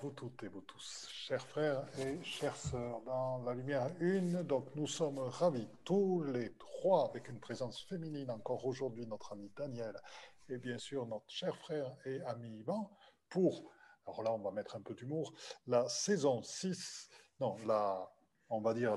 vous toutes et vous tous, chers frères et chères sœurs, dans la lumière une. Donc, nous sommes ravis tous les trois avec une présence féminine encore aujourd'hui, notre ami Daniel et bien sûr notre cher frère et ami Ivan pour, alors là, on va mettre un peu d'humour, la saison 6, non, la, on va dire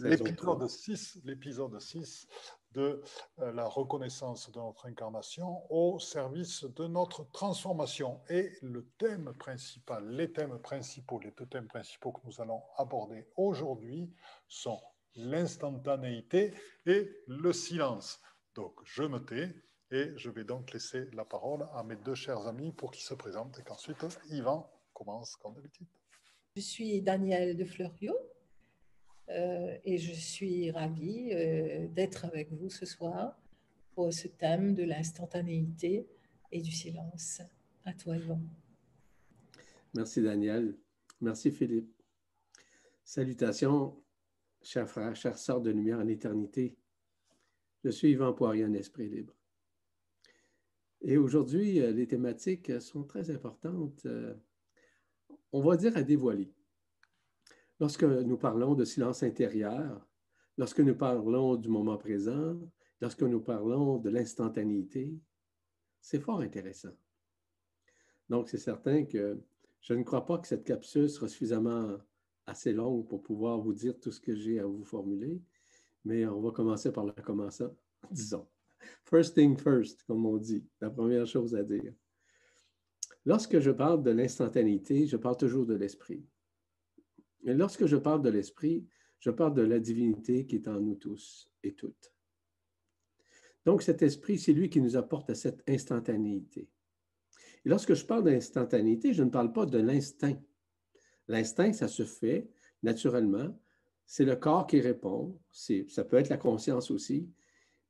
l'épisode 6, l'épisode 6 de euh, la reconnaissance de notre incarnation au service de notre transformation. Et le thème principal, les thèmes principaux, les deux thèmes principaux que nous allons aborder aujourd'hui sont l'instantanéité et le silence. Donc, je me tais et je vais donc laisser la parole à mes deux chers amis pour qu'ils se présentent et qu'ensuite Yvan commence comme d'habitude. Je suis Danielle de Fleuriot et je suis ravie euh, d'être avec vous ce soir pour ce thème de l'instantanéité et du silence. À toi, Yvan. Merci, Daniel. Merci, Philippe. Salutations, chers frères, chères sœurs de lumière en éternité. Je suis Yvan Poirier en esprit libre. Et aujourd'hui, euh, les thématiques sont très importantes, on va dire à dévoiler. Lorsque nous parlons de silence intérieur, lorsque nous parlons du moment présent, lorsque nous parlons de l'instantanéité, c'est fort intéressant. Donc, c'est certain que je ne crois pas que cette capsule sera suffisamment assez longue pour pouvoir vous dire tout ce que j'ai à vous formuler, mais on va commencer par le commençant, disons. First thing first, comme on dit, la première chose à dire. Lorsque je parle de l'instantanéité, je parle toujours de l'esprit. Et lorsque je parle de l'esprit, je parle de la divinité qui est en nous tous et toutes. Donc cet esprit, c'est lui qui nous apporte à cette instantanéité. Et lorsque je parle d'instantanéité, je ne parle pas de l'instinct. L'instinct, ça se fait naturellement. C'est le corps qui répond. Ça peut être la conscience aussi.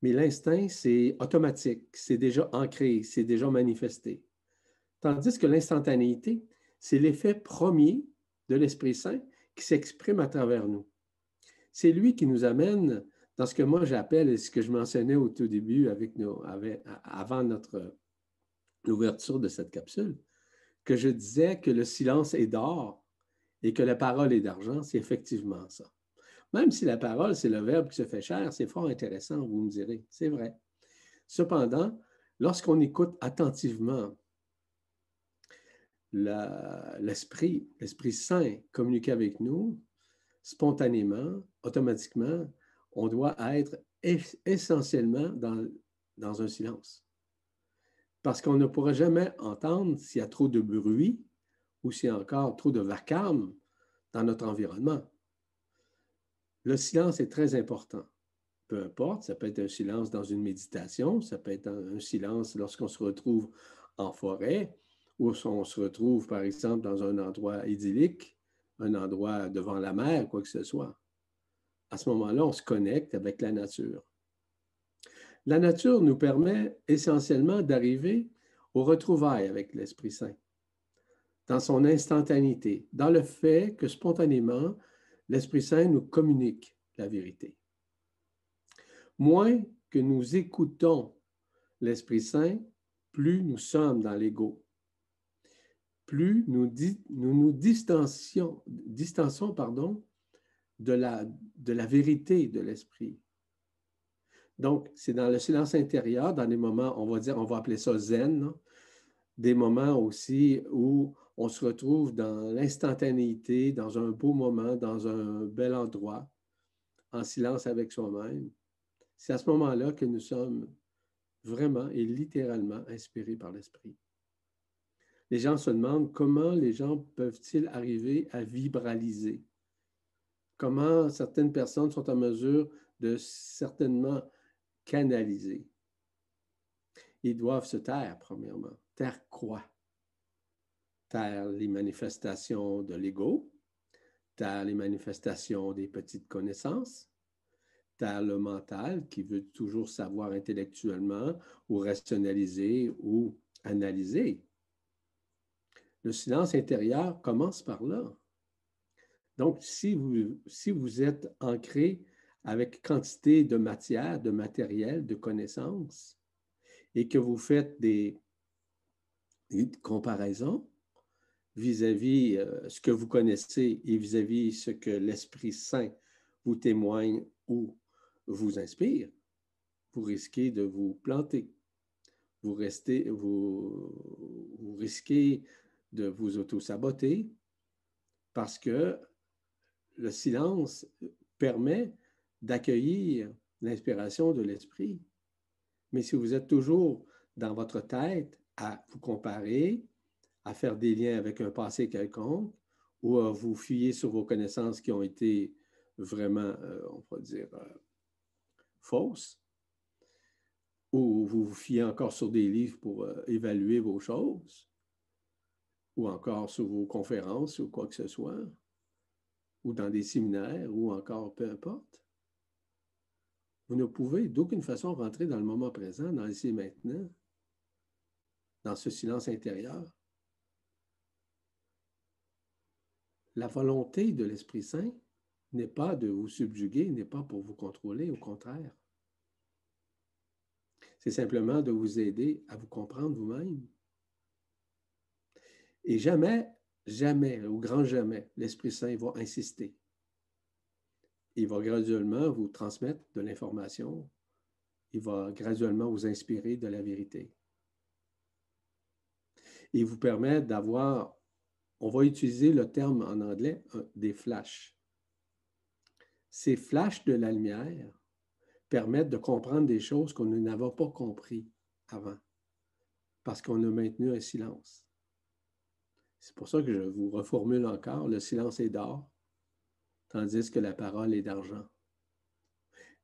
Mais l'instinct, c'est automatique. C'est déjà ancré. C'est déjà manifesté. Tandis que l'instantanéité, c'est l'effet premier de l'Esprit Saint qui s'exprime à travers nous. C'est lui qui nous amène dans ce que moi j'appelle, et ce que je mentionnais au tout début avec nos, avant notre l'ouverture de cette capsule, que je disais que le silence est d'or et que la parole est d'argent, c'est effectivement ça. Même si la parole, c'est le verbe qui se fait cher, c'est fort intéressant, vous me direz, c'est vrai. Cependant, lorsqu'on écoute attentivement l'esprit, l'Esprit Saint communique avec nous spontanément, automatiquement, on doit être essentiellement dans, dans un silence. Parce qu'on ne pourra jamais entendre s'il y a trop de bruit ou s'il y a encore trop de vacarme dans notre environnement. Le silence est très important. Peu importe, ça peut être un silence dans une méditation, ça peut être un silence lorsqu'on se retrouve en forêt, où on se retrouve, par exemple, dans un endroit idyllique, un endroit devant la mer, quoi que ce soit. À ce moment-là, on se connecte avec la nature. La nature nous permet essentiellement d'arriver au retrouvailles avec l'Esprit Saint, dans son instantanéité, dans le fait que spontanément, l'Esprit Saint nous communique la vérité. Moins que nous écoutons l'Esprit Saint, plus nous sommes dans l'ego plus nous nous, distancions, de, la, vérité de l'esprit. Donc, c'est dans le silence intérieur, dans des moments, on va dire, on va appeler ça zen, des moments aussi où on se retrouve dans l'instantanéité, dans un beau moment, dans un bel endroit, en silence avec soi-même. C'est à ce moment-là que nous sommes vraiment et littéralement inspirés par l'esprit les gens se demandent comment les gens peuvent-ils arriver à vibraliser? Comment certaines personnes sont en mesure de certainement canaliser? Ils doivent se taire, premièrement. Taire quoi? Taire les manifestations de l'ego, taire les manifestations des petites connaissances, taire le mental qui veut toujours savoir intellectuellement ou rationaliser ou analyser. Le silence intérieur commence par là. Donc, si vous, êtes ancré avec quantité de matière, de matériel, de connaissances, et que vous faites des, comparaisons, vis-à-vis euh, ce que vous connaissez et vis-à-vis ce que l'Esprit Saint vous témoigne ou vous inspire, vous risquez de vous planter. Vous, restez, vous risquez de vous auto-saboter parce que le silence permet d'accueillir l'inspiration de l'esprit. Mais si vous êtes toujours dans votre tête à vous comparer, à faire des liens avec un passé quelconque, ou à vous fier sur vos connaissances qui ont été vraiment, euh, on va dire, euh, fausses, ou vous vous fiez encore sur des livres pour euh, évaluer vos choses, ou encore sur vos conférences ou quoi que ce soit, ou dans des séminaires, ou encore peu importe. Vous ne pouvez d'aucune façon rentrer dans le moment présent, dans ici et maintenant, dans ce silence intérieur. La volonté de l'Esprit Saint n'est pas de vous subjuguer, n'est pas pour vous contrôler, au contraire. C'est simplement de vous aider à vous comprendre vous-même. Et jamais, jamais, au grand jamais, l'Esprit Saint va insister. Il va graduellement vous transmettre de l'information. Il va graduellement vous inspirer de la vérité. Il vous permet d'avoir, on va utiliser le terme en anglais, des flashs. Ces flashs de la lumière permettent de comprendre des choses qu'on n'avait pas compris avant, parce qu'on a maintenu un silence. C'est pour ça que je vous reformule encore, le silence est d'or, tandis que la parole est d'argent.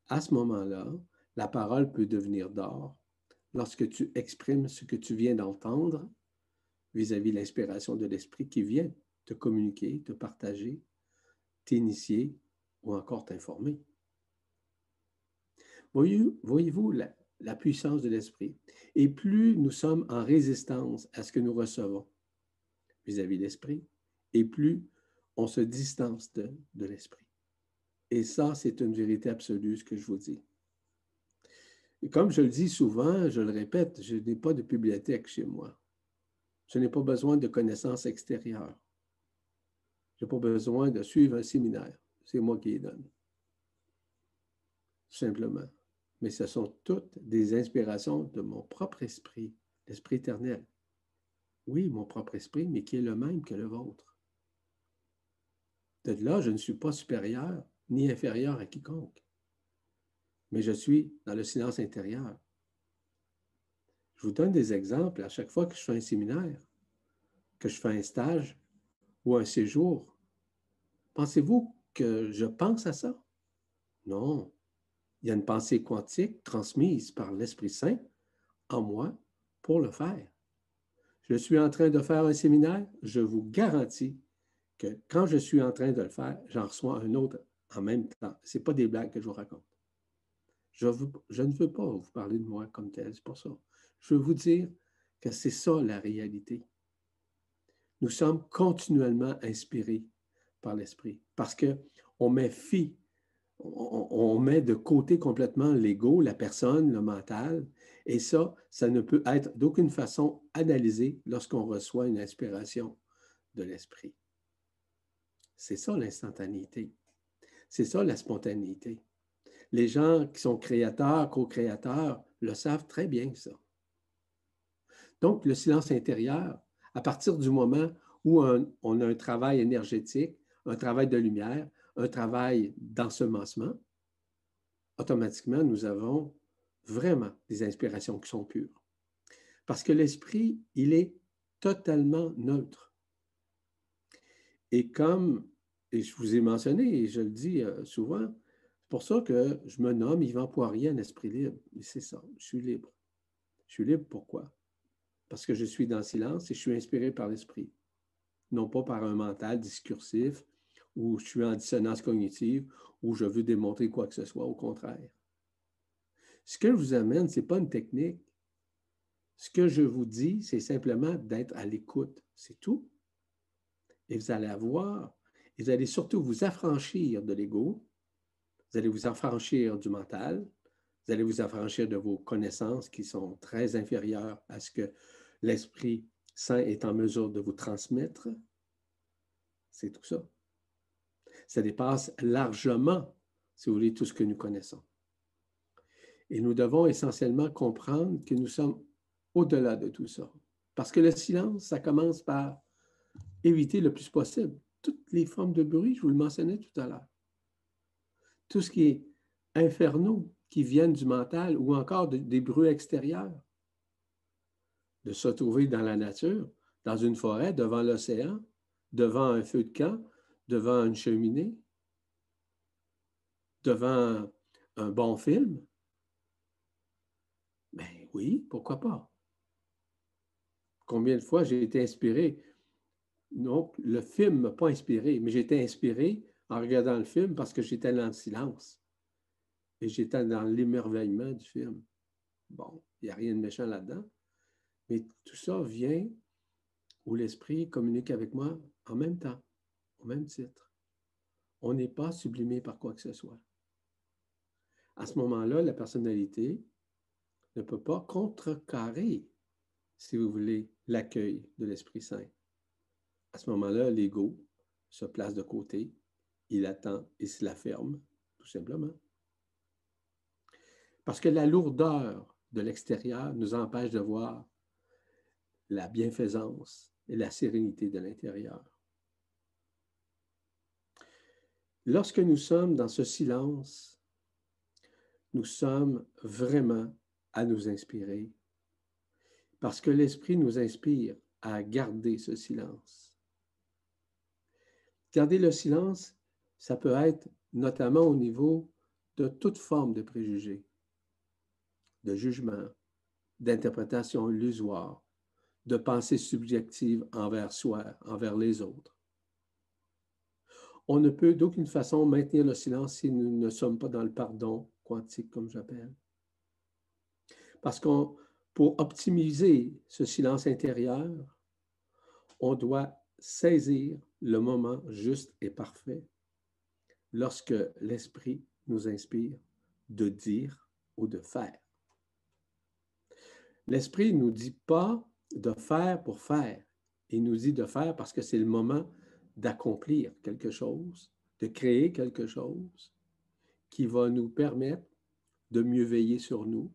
À ce moment-là, la parole peut devenir d'or lorsque tu exprimes ce que tu viens d'entendre vis-à-vis l'inspiration de l'Esprit qui vient te communiquer, te partager, t'initier ou encore t'informer. Voyez-vous la, la, puissance de l'Esprit? Et plus nous sommes en résistance à ce que nous recevons vis-à-vis de l'Esprit, et plus on se distance de, l'Esprit. Et ça, c'est une vérité absolue, ce que je vous dis. Et comme je le dis souvent, je le répète, je n'ai pas de bibliothèque chez moi. Je n'ai pas besoin de connaissances extérieures. Je n'ai pas besoin de suivre un séminaire. C'est moi qui les donne. Simplement. Mais ce sont toutes des inspirations de mon propre esprit, l'esprit éternel. Oui, mon propre esprit, mais qui est le même que le vôtre. De là, je ne suis pas supérieur ni inférieur à quiconque. Mais je suis dans le silence intérieur. Je vous donne des exemples à chaque fois que je fais un séminaire, que je fais un stage ou un séjour. Pensez-vous que je pense à ça? Non. Il y a une pensée quantique transmise par l'Esprit Saint en moi pour le faire. Je suis en train de faire un séminaire, je vous garantis que quand je suis en train de le faire, j'en reçois un autre en même temps. Ce n'est pas des blagues que je vous raconte. Je, ne veux pas vous parler de moi comme tel, c'est pour ça. Je veux vous dire que c'est ça la réalité. Nous sommes continuellement inspirés par l'Esprit parce qu'on met fi, on met de côté complètement l'ego, la personne, le mental, et ça, ça ne peut être d'aucune façon analysé lorsqu'on reçoit une inspiration de l'Esprit. C'est ça l'instantanéité. C'est ça la spontanéité. Les gens qui sont créateurs, co-créateurs, le savent très bien, ça. Donc, le silence intérieur, à partir du moment où on a un travail énergétique, un travail de lumière, un travail d'ensemencement, automatiquement, nous avons vraiment des inspirations qui sont pures. Parce que l'esprit, il est totalement neutre. Et comme, et je vous ai mentionné, et je le dis euh, souvent, c'est pour ça que je me nomme Yvan Poirier, un esprit libre. C'est ça, je suis libre. Je suis libre pourquoi? Parce que je suis dans le silence et je suis inspiré par l'esprit. Non pas par un mental discursif ou je suis en dissonance cognitive ou je veux démontrer quoi que ce soit, au contraire. Ce que je vous amène, ce n'est pas une technique. Ce que je vous dis, c'est simplement d'être à l'écoute. C'est tout. Et vous allez avoir, et vous allez surtout vous affranchir de l'ego, vous allez vous affranchir du mental, vous allez vous affranchir de vos connaissances qui sont très inférieures à ce que l'esprit Saint est en mesure de vous transmettre, c'est tout ça. Ça dépasse largement, si vous voulez, tout ce que nous connaissons. Et nous devons essentiellement comprendre que nous sommes au-delà de tout ça. Parce que le silence, ça commence par éviter le plus possible toutes les formes de bruit, je vous le mentionnais tout à l'heure. Tout ce qui est infernaux, qui viennent du mental ou encore des bruits extérieurs. De se retrouver dans la nature, dans une forêt, devant l'océan, devant un feu de camp, devant une cheminée, devant un bon film. Oui, pourquoi pas? Combien de fois j'ai été inspiré? Non, le film ne m'a pas inspiré, mais j'ai été inspiré en regardant le film parce que j'étais dans le silence. Et j'étais dans l'émerveillement du film. Bon, il n'y a rien de méchant là-dedans. Mais tout ça vient où l'esprit communique avec moi en même temps, au même titre. On n'est pas sublimé par quoi que ce soit. À ce moment-là, la personnalité ne peut pas contrecarrer, si vous voulez, l'accueil de l'Esprit Saint. À ce moment-là, l'ego se place de côté, il attend et se la ferme, tout simplement. Parce que la lourdeur de l'extérieur nous empêche de voir la bienfaisance et la sérénité de l'intérieur. Lorsque nous sommes dans ce silence, nous sommes vraiment à nous inspirer, parce que l'Esprit nous inspire à garder ce silence. Garder le silence, ça peut être notamment au niveau de toute forme de préjugés, de jugement, d'interprétation illusoire, de pensée subjective envers soi, envers les autres. On ne peut d'aucune façon maintenir le silence si nous ne sommes pas dans le pardon quantique, comme j'appelle. Parce qu'on, pour optimiser ce silence intérieur, on doit saisir le moment juste et parfait lorsque l'Esprit nous inspire de dire ou de faire. L'Esprit ne nous dit pas de faire pour faire. Il nous dit de faire parce que c'est le moment d'accomplir quelque chose, de créer quelque chose qui va nous permettre de mieux veiller sur nous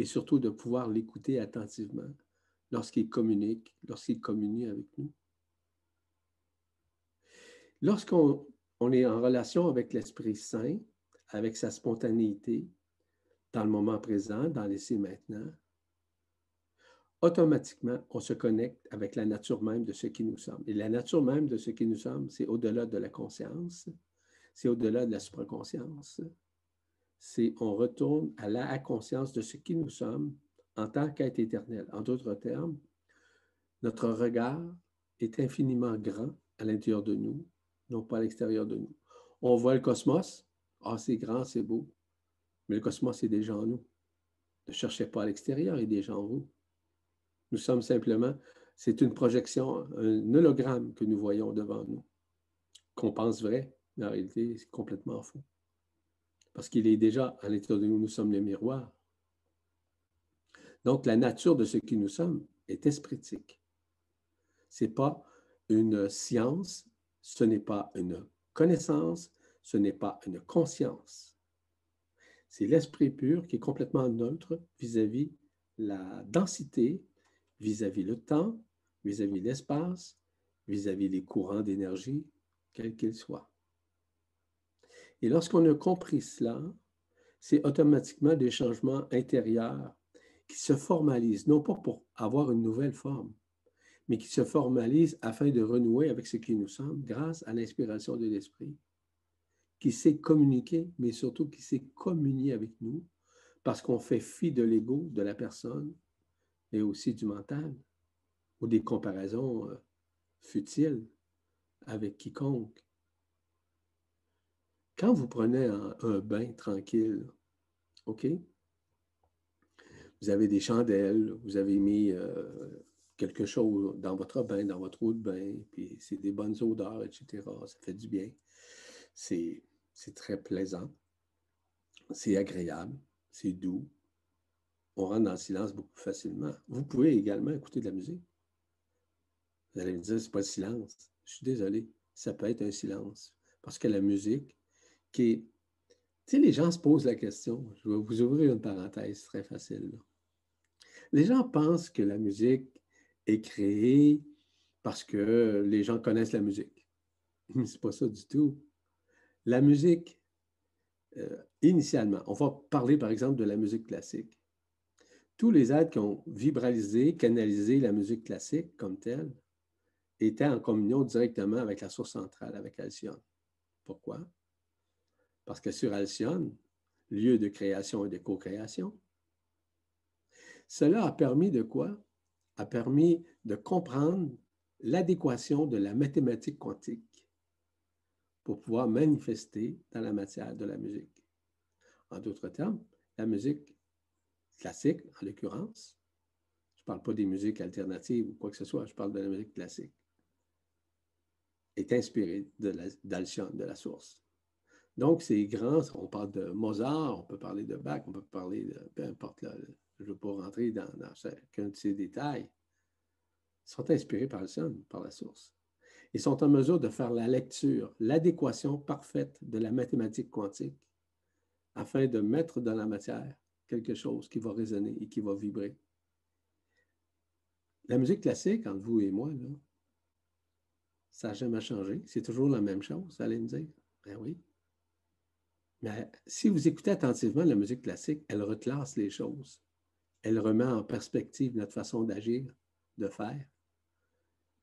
et surtout de pouvoir l'écouter attentivement lorsqu'il communique, lorsqu'il communie avec nous. Lorsqu'on est en relation avec l'Esprit Saint, avec sa spontanéité, dans le moment présent, dans l'essai maintenant, automatiquement, on se connecte avec la nature même de ce qui nous sommes. Et la nature même de ce qui nous sommes, c'est au-delà de la conscience, c'est au-delà de la supraconscience. C'est on retourne à la conscience de ce qui nous sommes en tant qu'être éternel. En d'autres termes, notre regard est infiniment grand à l'intérieur de nous non pas à l'extérieur de nous. On voit le cosmos, ah, c'est grand, c'est beau, mais le cosmos est déjà en nous. Ne cherchez pas à l'extérieur, il est déjà en vous. Nous sommes simplement, c'est une projection, un hologramme que nous voyons devant nous, qu'on pense vrai, mais en réalité, c'est complètement faux. Parce qu'il est déjà à l'intérieur de nous, nous sommes le miroir. Donc, la nature de ce qui nous sommes est espritique. Ce n'est pas une science, ce n'est pas une connaissance, ce n'est pas une conscience. C'est l'esprit pur qui est complètement neutre vis-à-vis la densité, vis-à-vis le temps, vis-à-vis l'espace, vis-à-vis les courants d'énergie, quels qu'ils soient. Et lorsqu'on a compris cela, c'est automatiquement des changements intérieurs qui se formalisent, non pas pour avoir une nouvelle forme, mais qui se formalise afin de renouer avec ce qui nous sommes grâce à l'inspiration de l'Esprit, qui sait communiquer, mais surtout qui sait communier avec nous, parce qu'on fait fi de l'ego de la personne, et aussi du mental, ou des comparaisons euh, futiles avec quiconque. Quand vous prenez un, bain tranquille, OK? Vous avez des chandelles, vous avez mis euh, quelque chose dans votre bain, dans votre eau de bain, puis c'est des bonnes odeurs, etc. Ça fait du bien. C'est, très plaisant. C'est agréable. C'est doux. On rentre dans le silence beaucoup plus facilement. Vous pouvez également écouter de la musique. Vous allez me dire, c'est pas le silence. Je suis désolé, ça peut être un silence. Parce que la musique, qui les gens se posent la question. Je vais vous ouvrir une parenthèse très facile. Les gens pensent que la musique est créée parce que les gens connaissent la musique. Mais ce n'est pas ça du tout. La musique, euh, initialement, on va parler par exemple de la musique classique. Tous les êtres qui ont vibralisé, canalisé la musique classique comme telle, étaient en communion directement avec la source centrale, avec Alcyone. Pourquoi? Parce que sur Alcyone, lieu de création et de co-création, cela a permis de quoi? A permis de comprendre l'adéquation de la mathématique quantique pour pouvoir manifester dans la matière de la musique. En d'autres termes, la musique classique, en l'occurrence, je ne parle pas des musiques alternatives ou quoi que ce soit, je parle de la musique classique, est inspirée d'Alcyone, de, la source. Donc, c'est grand, on parle de Mozart, on peut parler de Bach, on peut parler de, peu importe, je ne veux pas rentrer dans, chacun de ces détails, sont inspirés par Alcyone, par la source. Ils sont en mesure de faire la lecture, l'adéquation parfaite de la mathématique quantique afin de mettre dans la matière quelque chose qui va résonner et qui va vibrer. La musique classique, entre vous et moi, là, ça n'a jamais changé. C'est toujours la même chose, allez me dire. Ben oui. Mais si vous écoutez attentivement la musique classique, elle reclasse les choses. Elle remet en perspective notre façon d'agir, de faire.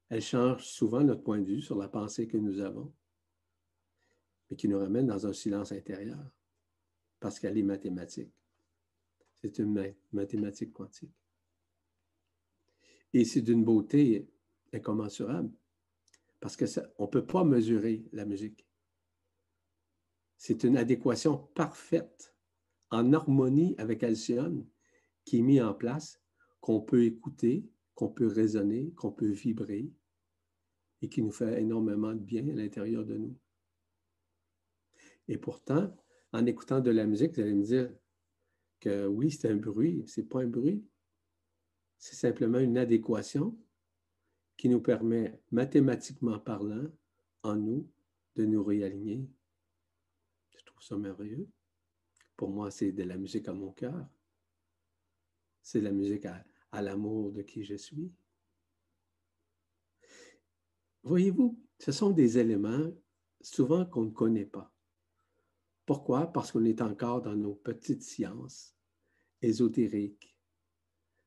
Elle change souvent notre point de vue sur la pensée que nous avons, mais qui nous ramène dans un silence intérieur, parce qu'elle est mathématique. C'est une mathématique quantique. Et c'est d'une beauté incommensurable, parce qu'on ne peut pas mesurer la musique. C'est une adéquation parfaite, en harmonie avec Alcyone, qui est mise en place, qu'on peut écouter, qu'on peut raisonner, qu'on peut vibrer, et qui nous fait énormément de bien à l'intérieur de nous. Et pourtant, en écoutant de la musique, vous allez me dire que oui, c'est un bruit, c'est pas un bruit. C'est simplement une adéquation qui nous permet, mathématiquement parlant, en nous, de nous réaligner. Trouve ça merveilleux. Pour moi, c'est de la musique à mon cœur. C'est de la musique à l'amour de qui je suis. Voyez-vous, ce sont des éléments souvent qu'on ne connaît pas. Pourquoi? Parce qu'on est encore dans nos petites sciences ésotériques,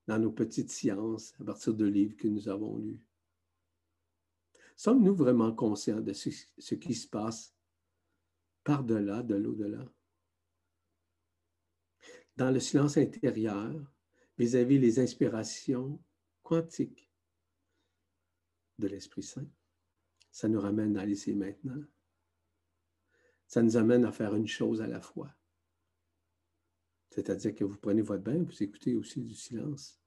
dans nos petites sciences à partir de livres que nous avons lus. Sommes-nous vraiment conscients de ce, qui se passe par-delà, de l'au-delà? Dans le silence intérieur, vis-à-vis -vis les inspirations quantiques de l'Esprit Saint, ça nous ramène à laisser maintenant. Ça nous amène à faire une chose à la fois. C'est-à-dire que vous prenez votre bain, vous écoutez aussi du silence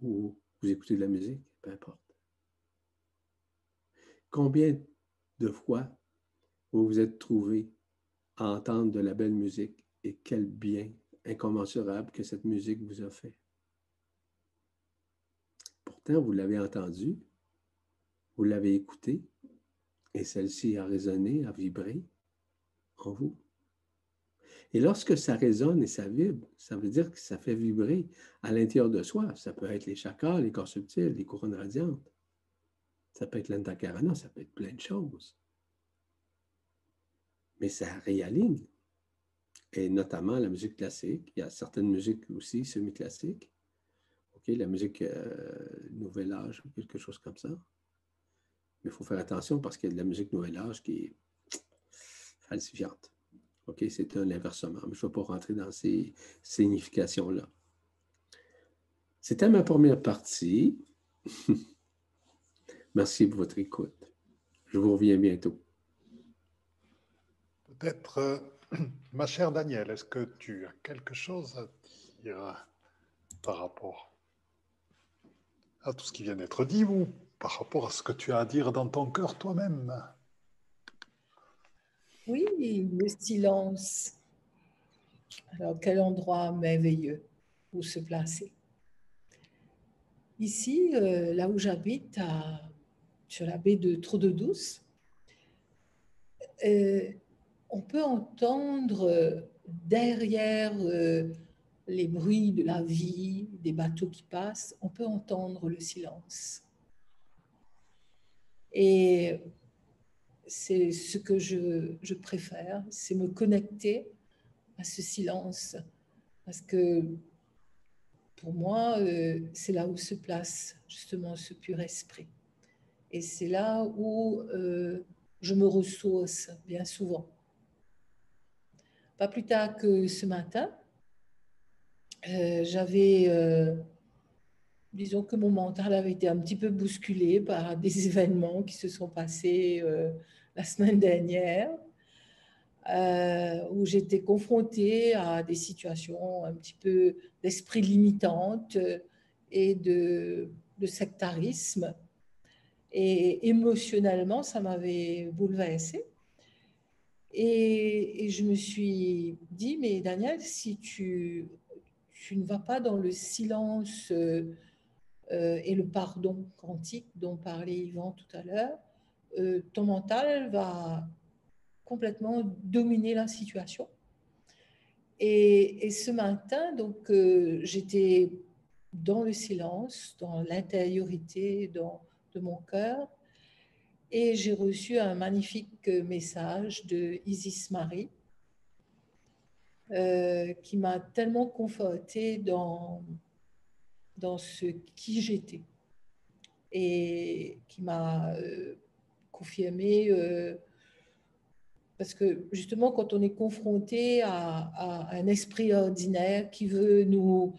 ou vous écoutez de la musique, peu importe. Combien de fois vous vous êtes trouvé à entendre de la belle musique et quel bien incommensurable que cette musique vous a fait. Pourtant, vous l'avez entendu, vous l'avez écoutée et celle-ci a résonné, a vibré en vous. Et lorsque ça résonne et ça vibre, ça veut dire que ça fait vibrer à l'intérieur de soi. Ça peut être les chakras, les corps subtils, les couronnes radiantes. Ça peut être l'antakarana, ça peut être plein de choses. Mais ça réaligne. Et notamment la musique classique. Il y a certaines musiques aussi semi-classiques. La musique euh, Nouvel Âge quelque chose comme ça. Mais il faut faire attention parce qu'il y a de la musique Nouvel Âge qui est falsifiante. C'est un inversement. Mais je ne vais pas rentrer dans ces significations-là. C'était ma première partie. Merci pour votre écoute. Je vous reviens bientôt. Euh, ma chère Danielle, est-ce que tu as quelque chose à dire par rapport à tout ce qui vient d'être dit ou par rapport à ce que tu as à dire dans ton cœur toi-même? Oui, le silence. Alors, quel endroit merveilleux où se placer? Ici, euh, là où j'habite, sur la baie de Trop de Douce, on peut entendre derrière les bruits de la vie, des bateaux qui passent, on peut entendre le silence. Et c'est ce que je, préfère, c'est me connecter à ce silence. Parce que pour moi, euh, c'est là où se place justement ce pur esprit. Et c'est là où euh, je me ressource bien souvent. Pas plus tard que ce matin, euh, j'avais, euh, disons que mon mental avait été un petit peu bousculé par des événements qui se sont passés euh, la semaine dernière, où j'étais confrontée à des situations un petit peu d'esprit limitante et de, de sectarisme. Et émotionnellement, ça m'avait bouleversée. Et, je me suis dit, mais Daniel, si tu tu ne vas pas dans le silence euh, euh, et le pardon quantique dont parlait Yvan tout à l'heure, euh, ton mental va complètement dominer la situation. Et, ce matin, donc, j'étais dans le silence, dans l'intériorité de mon cœur, et j'ai reçu un magnifique message de Isis Marie euh, qui m'a tellement confortée dans, dans ce qui j'étais et qui m'a euh, confirmé, euh, parce que justement quand on est confronté à, un esprit ordinaire qui veut nous,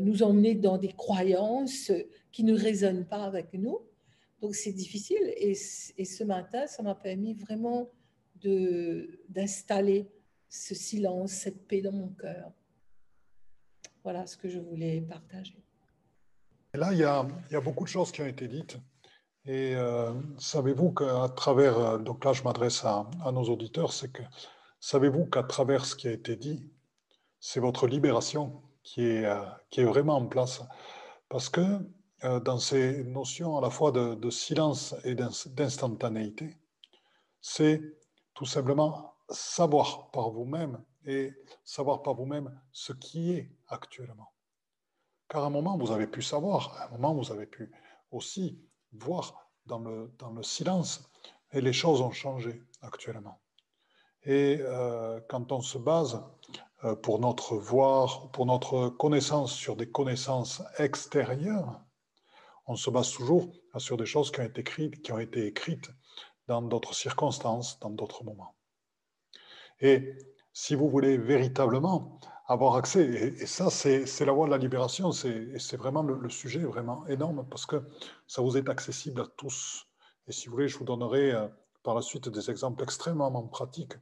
nous emmener dans des croyances qui ne résonnent pas avec nous, donc c'est difficile. Et, ce matin, ça m'a permis vraiment d'installer ce silence, cette paix dans mon cœur. Voilà ce que je voulais partager. Et là, il y, a, il y, a, beaucoup de choses qui ont été dites. Et euh, savez-vous qu'à travers, donc là je m'adresse à, à, nos auditeurs, c'est que savez-vous qu'à travers ce qui a été dit, c'est votre libération qui est, euh, qui est vraiment en place? Parce que dans ces notions à la fois de, de silence et d'instantanéité, c'est tout simplement savoir par vous-même et savoir par vous-même ce qui est actuellement. Car à un moment, vous avez pu savoir, à un moment, vous avez pu aussi voir dans le, dans le silence, et les choses ont changé actuellement. Et euh, quand on se base euh, pour notre voir, pour notre connaissance sur des connaissances extérieures, on se base toujours sur des choses qui ont été écrites, qui ont été écrites dans d'autres circonstances, dans d'autres moments. Et si vous voulez véritablement avoir accès, et, ça c'est la voie de la libération, c'est vraiment le, sujet vraiment énorme parce que ça vous est accessible à tous. Et si vous voulez, je vous donnerai euh, par la suite des exemples extrêmement pratiques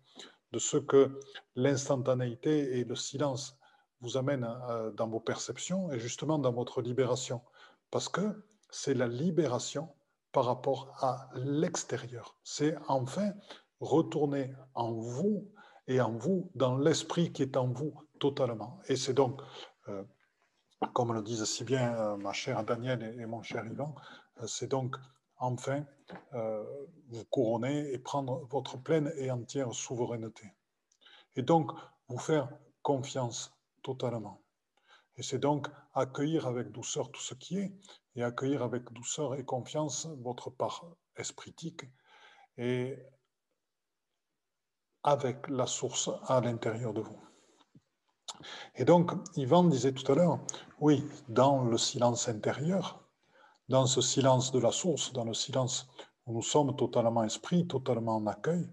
de ce que l'instantanéité et le silence vous amènent euh, dans vos perceptions et justement dans votre libération. Parce que c'est la libération par rapport à l'extérieur. C'est enfin retourner en vous et en vous, dans l'esprit qui est en vous totalement. Et c'est donc, euh, comme le disent si bien euh, ma chère Danielle et, mon cher Yvan, euh, c'est donc enfin vous couronner et prendre votre pleine et entière souveraineté. Et donc vous faire confiance totalement. Et c'est donc accueillir avec douceur tout ce qui est, et accueillir avec douceur et confiance votre part espritique, et avec la source à l'intérieur de vous. Et donc, Yvan disait tout à l'heure, oui, dans le silence intérieur, dans ce silence de la source, dans le silence où nous sommes totalement esprit, totalement en accueil,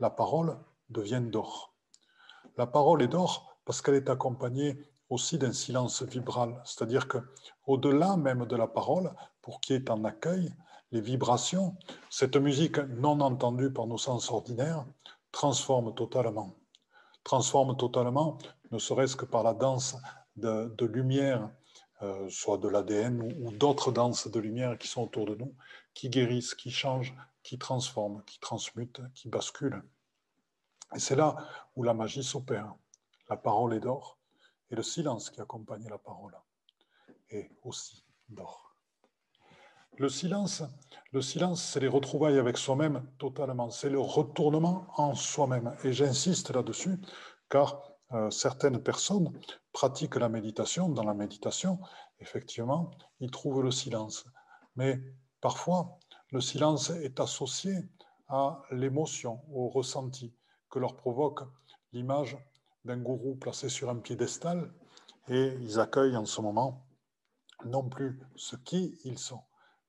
la parole devient d'or. La parole est d'or parce qu'elle est accompagnée aussi d'un silence vibral, c'est-à-dire que au-delà même de la parole, pour qui est en accueil, les vibrations, cette musique non entendue par nos sens ordinaires, transforme totalement. Transforme totalement, ne serait-ce que par la danse de, lumière, euh, soit de l'ADN ou, d'autres danses de lumière qui sont autour de nous, qui guérissent, qui changent, qui transforment, qui transmutent, qui basculent. Et c'est là où la magie s'opère. La parole est d'or et le silence qui accompagne la parole est aussi d'or. le silence, le silence, c'est les retrouvailles avec soi-même totalement. C'est le retournement en soi-même. Et j'insiste là-dessus, car euh, certaines personnes pratiquent la méditation. Dans la méditation, effectivement, ils trouvent le silence. Mais parfois, le silence est associé à l'émotion, au ressenti que leur provoque l'image d'un gourou placé sur un piédestal et ils accueillent en ce moment non plus ce qui ils sont,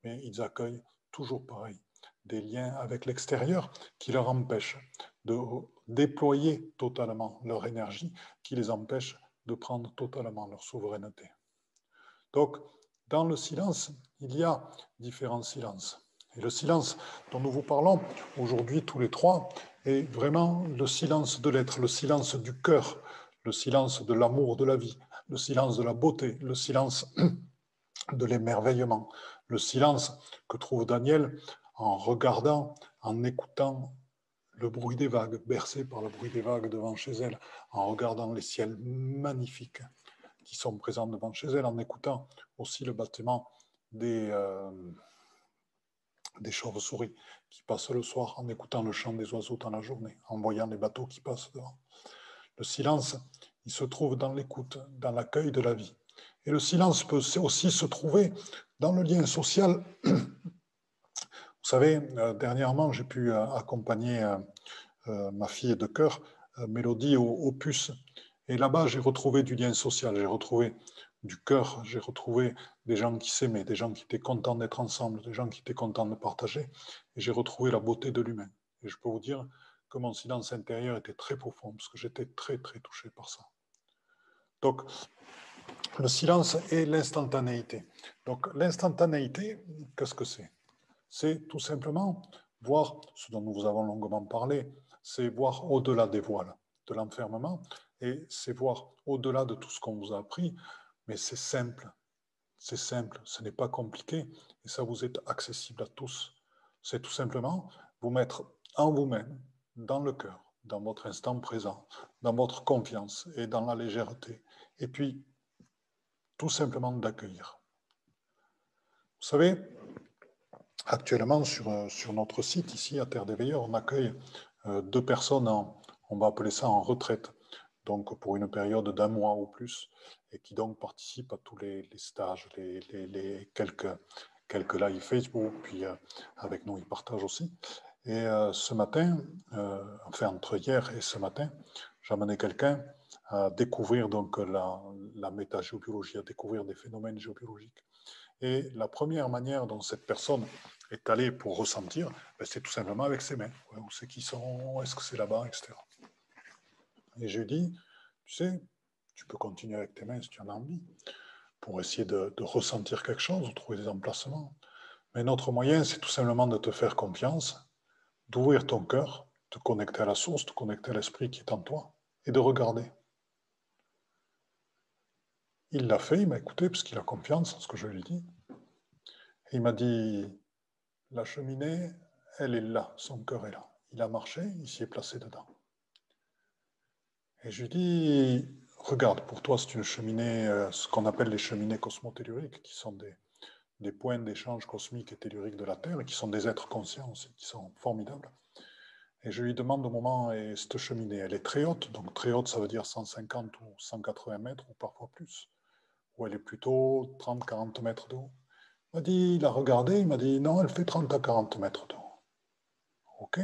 mais ils accueillent toujours pareil des liens avec l'extérieur qui leur empêchent de déployer totalement leur énergie, qui les empêchent de prendre totalement leur souveraineté. Donc, dans le silence, il y a différents silences. Et le silence dont nous vous parlons aujourd'hui tous les trois est vraiment le silence de l'être, le silence du cœur, le silence de l'amour de la vie, le silence de la beauté, le silence de l'émerveillement, le silence que trouve Daniel en regardant, en écoutant le bruit des vagues, bercé par le bruit des vagues devant chez elle, en regardant les ciels magnifiques qui sont présents devant chez elle, en écoutant aussi le battement des, euh, des chauves-souris qui passent le soir, en écoutant le chant des oiseaux dans la journée, en voyant les bateaux qui passent devant. Le silence, il se trouve dans l'écoute, dans l'accueil de la vie. Et le silence peut aussi se trouver dans le lien social. Vous savez, euh, dernièrement, j'ai pu euh, accompagner euh, ma fille de cœur, Mélodie, au, puce. Et là-bas, j'ai retrouvé du lien social, j'ai retrouvé du cœur, j'ai retrouvé des gens qui s'aimaient, des gens qui étaient contents d'être ensemble, des gens qui étaient contents de partager. Et j'ai retrouvé la beauté de l'humain. Et je peux vous dire que mon silence intérieur était très profond, parce que j'étais très, très touché par ça. Donc, le silence et l'instantanéité. Donc, l'instantanéité, qu'est-ce que c'est? C'est tout simplement voir ce dont nous avons longuement parlé, c'est voir au-delà des voiles, de l'enfermement, et c'est voir au-delà de tout ce qu'on vous a appris, mais c'est simple, c'est simple, ce n'est pas compliqué, et ça vous est accessible à tous. C'est tout simplement vous mettre en vous-même, dans le cœur, dans votre instant présent, dans votre confiance et dans la légèreté. Et puis, tout simplement d'accueillir. Vous savez, actuellement sur, euh, sur notre site ici à Terre des Veilleurs, on accueille euh, deux personnes, en, on va appeler ça en retraite, donc pour une période d'un mois ou plus, et qui donc participent à tous les, stages, les, quelques, quelques lives Facebook, puis euh, avec nous, ils partagent aussi. Et ce matin, enfin entre hier et ce matin, amené quelqu'un à découvrir donc la, la métagéobiologie, à découvrir des phénomènes géobiologiques. Et la première manière dont cette personne est allée pour ressentir, ben, c'est tout simplement avec ses mains. Où c'est qui sont, est-ce que c'est là-bas, etc. Et je lui dis, tu sais, tu peux continuer avec tes mains si tu en as envie, pour essayer de, ressentir quelque chose ou trouver des emplacements. Mais notre moyen, c'est tout simplement de te faire confiance, d'ouvrir ton cœur, de te connecter à la source, de te connecter à l'esprit qui est en toi, et de regarder. Il l'a fait, il m'a écouté parce qu'il a confiance en ce que je lui dis. Et il m'a dit, la cheminée, elle est là, son cœur est là. Il a marché, il s'y est placé dedans. Et je lui dis, regarde, pour toi, c'est une cheminée, euh, ce qu'on appelle les cheminées cosmotelluriques, qui sont des, des points d'échange cosmique et tellurique de la Terre, et qui sont des êtres conscients aussi, qui sont formidables. Et je lui demande au moment, et cette cheminée, elle est très haute, donc très haute, ça veut dire 150 ou 180 mètres, ou parfois plus ou elle est plutôt 30-40 mètres d'eau Il m'a dit, il a regardé, il m'a dit, non, elle fait 30 à 40 mètres d'eau. OK.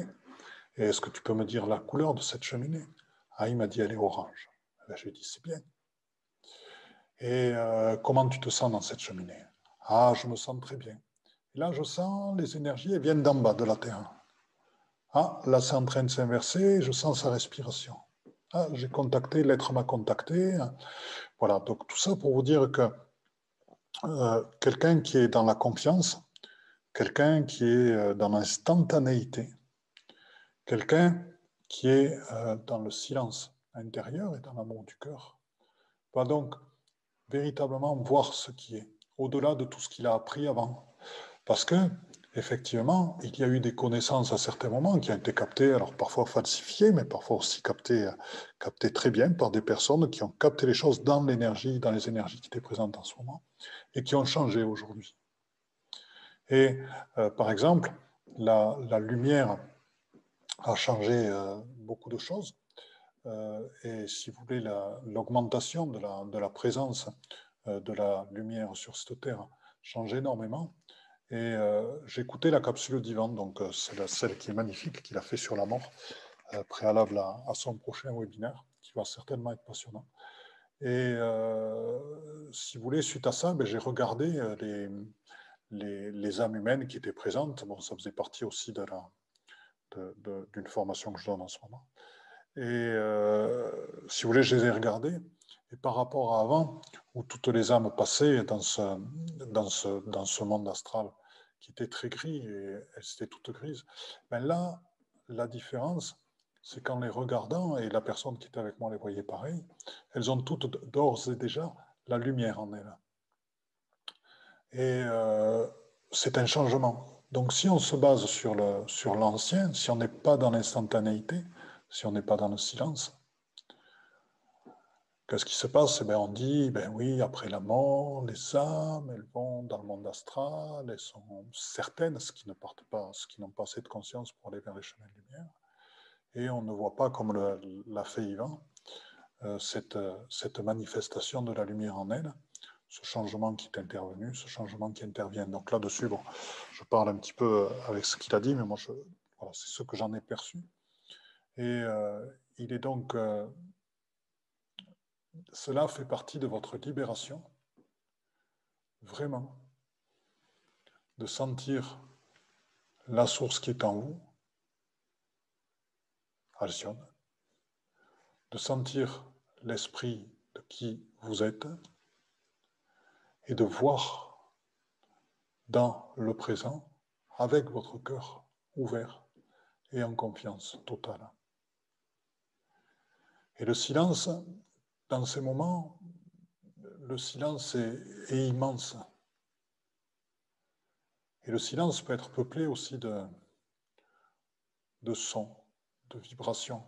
Et est-ce que tu peux me dire la couleur de cette cheminée? Ah, il m'a dit, elle est orange. Ben, je lui dit, c'est bien. Et euh, comment tu te sens dans cette cheminée? Ah, je me sens très bien. Là, je sens les énergies, elles viennent d'en bas de la Terre. Ah, là, c'est en train de s'inverser, je sens sa respiration. Ah, j'ai contacté, l'être m'a contacté. Voilà, donc tout ça pour vous dire que euh, quelqu'un qui est dans la confiance, quelqu'un qui est euh, dans l'instantanéité, quelqu'un qui est euh, dans le silence intérieur et dans l'amour du cœur, va donc véritablement voir ce qui est, au-delà de tout ce qu'il a appris avant. Parce que effectivement, il y a eu des connaissances à certains moments qui ont été captées, alors parfois falsifiées, mais parfois aussi captées, captées très bien par des personnes qui ont capté les choses dans l'énergie, dans les énergies qui étaient présentes en ce moment, et qui ont changé aujourd'hui. Et par exemple, la, lumière a changé beaucoup de choses. et si vous voulez, l'augmentation de la, de la, présence de la lumière sur cette terre change énormément. Et euh, écouté la capsule d'Ivan, donc euh, c'est celle qui est magnifique, qu'il a fait sur la mort, euh, préalable à, son prochain webinaire, qui va certainement être passionnant. Et si vous voulez, suite à ça, ben, j'ai regardé les, les, les, âmes humaines qui étaient présentes. Bon, ça faisait partie aussi de d'une formation que je donne en ce moment. Et si vous voulez, je les ai regardées. Et par rapport à avant, où toutes les âmes passaient dans ce, dans ce, dans ce monde astral qui était très gris et elles étaient toutes grises, ben là, la différence, c'est qu'en les regardant, et la personne qui était avec moi les voyait pareil, elles ont toutes d'ores et déjà la lumière en elles. Et euh, c'est un changement. Donc si on se base sur l'ancien, sur si on n'est pas dans l'instantanéité, si on n'est pas dans le silence, Qu'est-ce qui se passe? Eh bien, On dit, ben oui, après la mort, les âmes, elles vont dans le monde astral, elles sont certaines, ce qui ne partent pas, ce qui n'ont pas assez de conscience pour aller vers les chemins de lumière. Et on ne voit pas, comme l'a fait Yvan, euh, cette, cette manifestation de la lumière en elle, ce changement qui est intervenu, ce changement qui intervient. Donc là-dessus, bon, je parle un petit peu avec ce qu'il a dit, mais moi, c'est ce que j'en ai perçu. Et euh, il est donc euh, cela fait partie de votre libération, vraiment, de sentir la source qui est en vous, Alcyone, de sentir l'esprit de qui vous êtes et de voir dans le présent avec votre cœur ouvert et en confiance totale. Et le silence dans ces moments, le silence est, immense. Et le silence peut être peuplé aussi de, de sons, de vibrations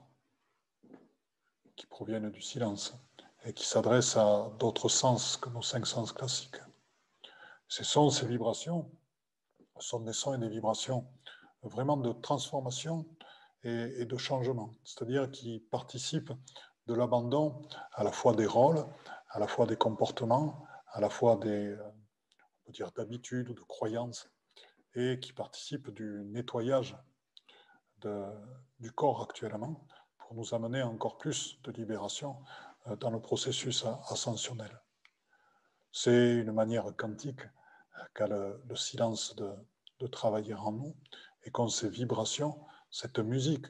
qui proviennent du silence et qui s'adressent à d'autres sens que nos cinq sens classiques. Ces sons, ces vibrations sont des sons et des vibrations vraiment de transformation et de changement, c'est-à-dire qui participent de l'abandon à la fois des rôles, à la fois des comportements, à la fois des on ou de croyances, et qui participe du nettoyage du corps actuellement pour nous amener encore plus de libération dans le processus ascensionnel. C'est une manière quantique euh, qu'a le, silence de, travailler en nous et qu'ont ces vibrations, cette musique